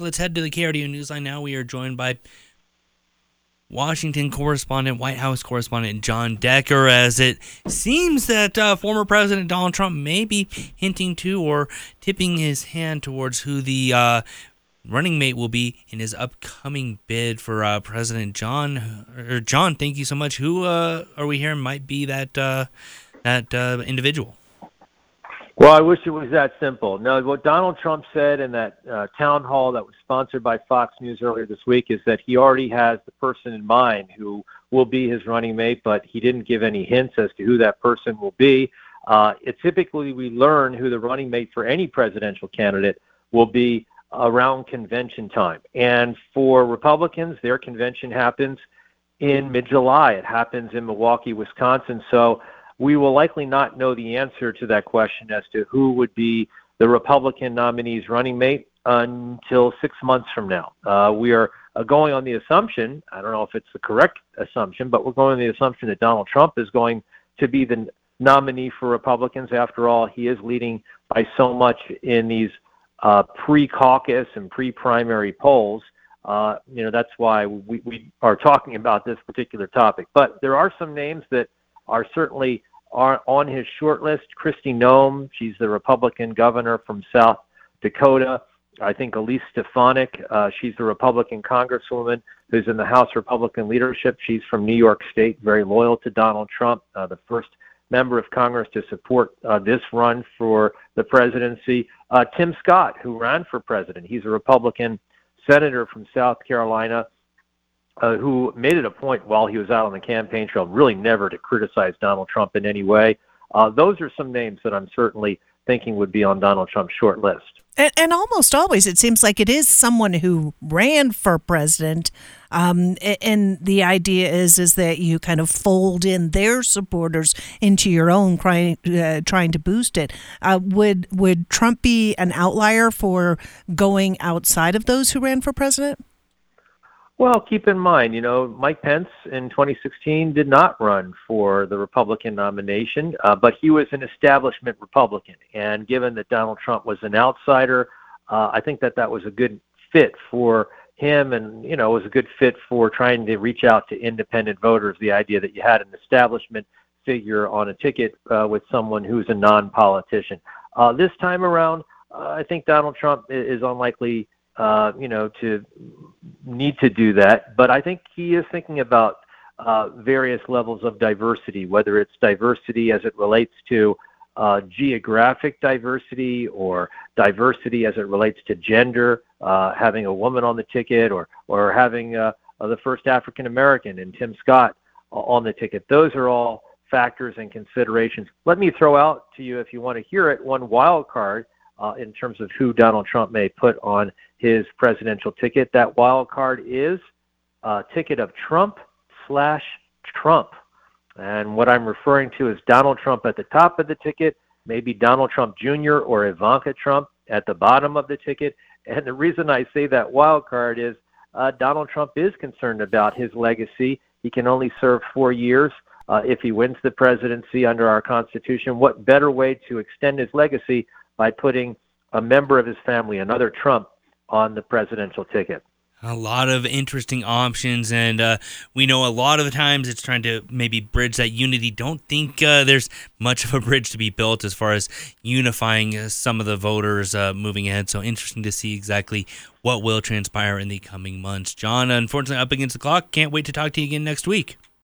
Let's head to the KRDO Newsline now. We are joined by Washington correspondent, White House correspondent Jon Decker, as it seems that uh, former President Donald Trump may be hinting to or tipping his hand towards who the uh, running mate will be in his upcoming bid for uh, President Jon. Or Jon, thank you so much. Who uh, are we hearing might be that uh, that uh, individual? Well, I wish it was that simple. No, what Donald Trump said in that uh, town hall that was sponsored by Fox News earlier this week is that he already has the person in mind who will be his running mate, but he didn't give any hints as to who that person will be. Uh, it typically we learn who the running mate for any presidential candidate will be around convention time. And for Republicans, their convention happens in mid-July. It happens in Milwaukee, Wisconsin. So we will likely not know the answer to that question as to who would be the Republican nominee's running mate until six months from now. Uh, we are uh, going on the assumption, I don't know if it's the correct assumption, but we're going on the assumption that Donald Trump is going to be the nominee for Republicans. After all, he is leading by so much in these uh, pre-caucus and pre-primary polls. Uh, you know, that's why we, we are talking about this particular topic. But there are some names that are certainly are on his short list. Kristi Noem, she's the Republican governor from South Dakota. I think Elise Stefanik, uh, she's the Republican congresswoman who's in the House Republican leadership. She's from New York State, very loyal to Donald Trump, uh, the first member of Congress to support uh, this run for the presidency. Uh, Tim Scott, who ran for president, he's a Republican senator from South Carolina uh, who made it a point while he was out on the campaign trail really never to criticize Donald Trump in any way. Uh, those are some names that I'm certainly thinking would be on Donald Trump's short list. And, and almost always, it seems like it is someone who ran for president. Um, and the idea is is that you kind of fold in their supporters into your own, trying uh, trying to boost it. Uh, would would Trump be an outlier for going outside of those who ran for president? Well, keep in mind, you know, Mike Pence in 2016 did not run for the Republican nomination, uh, but he was an establishment Republican. And given that Donald Trump was an outsider, uh, I think that that was a good fit for him and, you know, was a good fit for trying to reach out to independent voters. The idea that you had an establishment figure on a ticket uh, with someone who's a non politician. Uh, this time around, uh, I think Donald Trump is unlikely uh, you know, to need to do that. But I think he is thinking about uh, various levels of diversity, whether it's diversity as it relates to uh, geographic diversity or diversity as it relates to gender, uh, having a woman on the ticket or or having uh, uh, the first African American and Tim Scott on the ticket. Those are all factors and considerations. Let me throw out to you, if you want to hear it, one wild card uh, in terms of who Donald Trump may put on his presidential ticket. That wild card is a ticket of Trump slash Trump. And what I'm referring to is Donald Trump at the top of the ticket, maybe Donald Trump Jr. or Ivanka Trump at the bottom of the ticket. And the reason I say that wild card is uh, Donald Trump is concerned about his legacy. He can only serve four years. Uh, if he wins the presidency under our Constitution, what better way to extend his legacy by putting a member of his family, another Trump, on the presidential ticket. A lot of interesting options, and uh, we know a lot of the times it's trying to maybe bridge that unity. Don't think uh, there's much of a bridge to be built as far as unifying uh, some of the voters uh, moving ahead. So interesting to see exactly what will transpire in the coming months. Jon, unfortunately, up against the clock. Can't wait to talk to you again next week.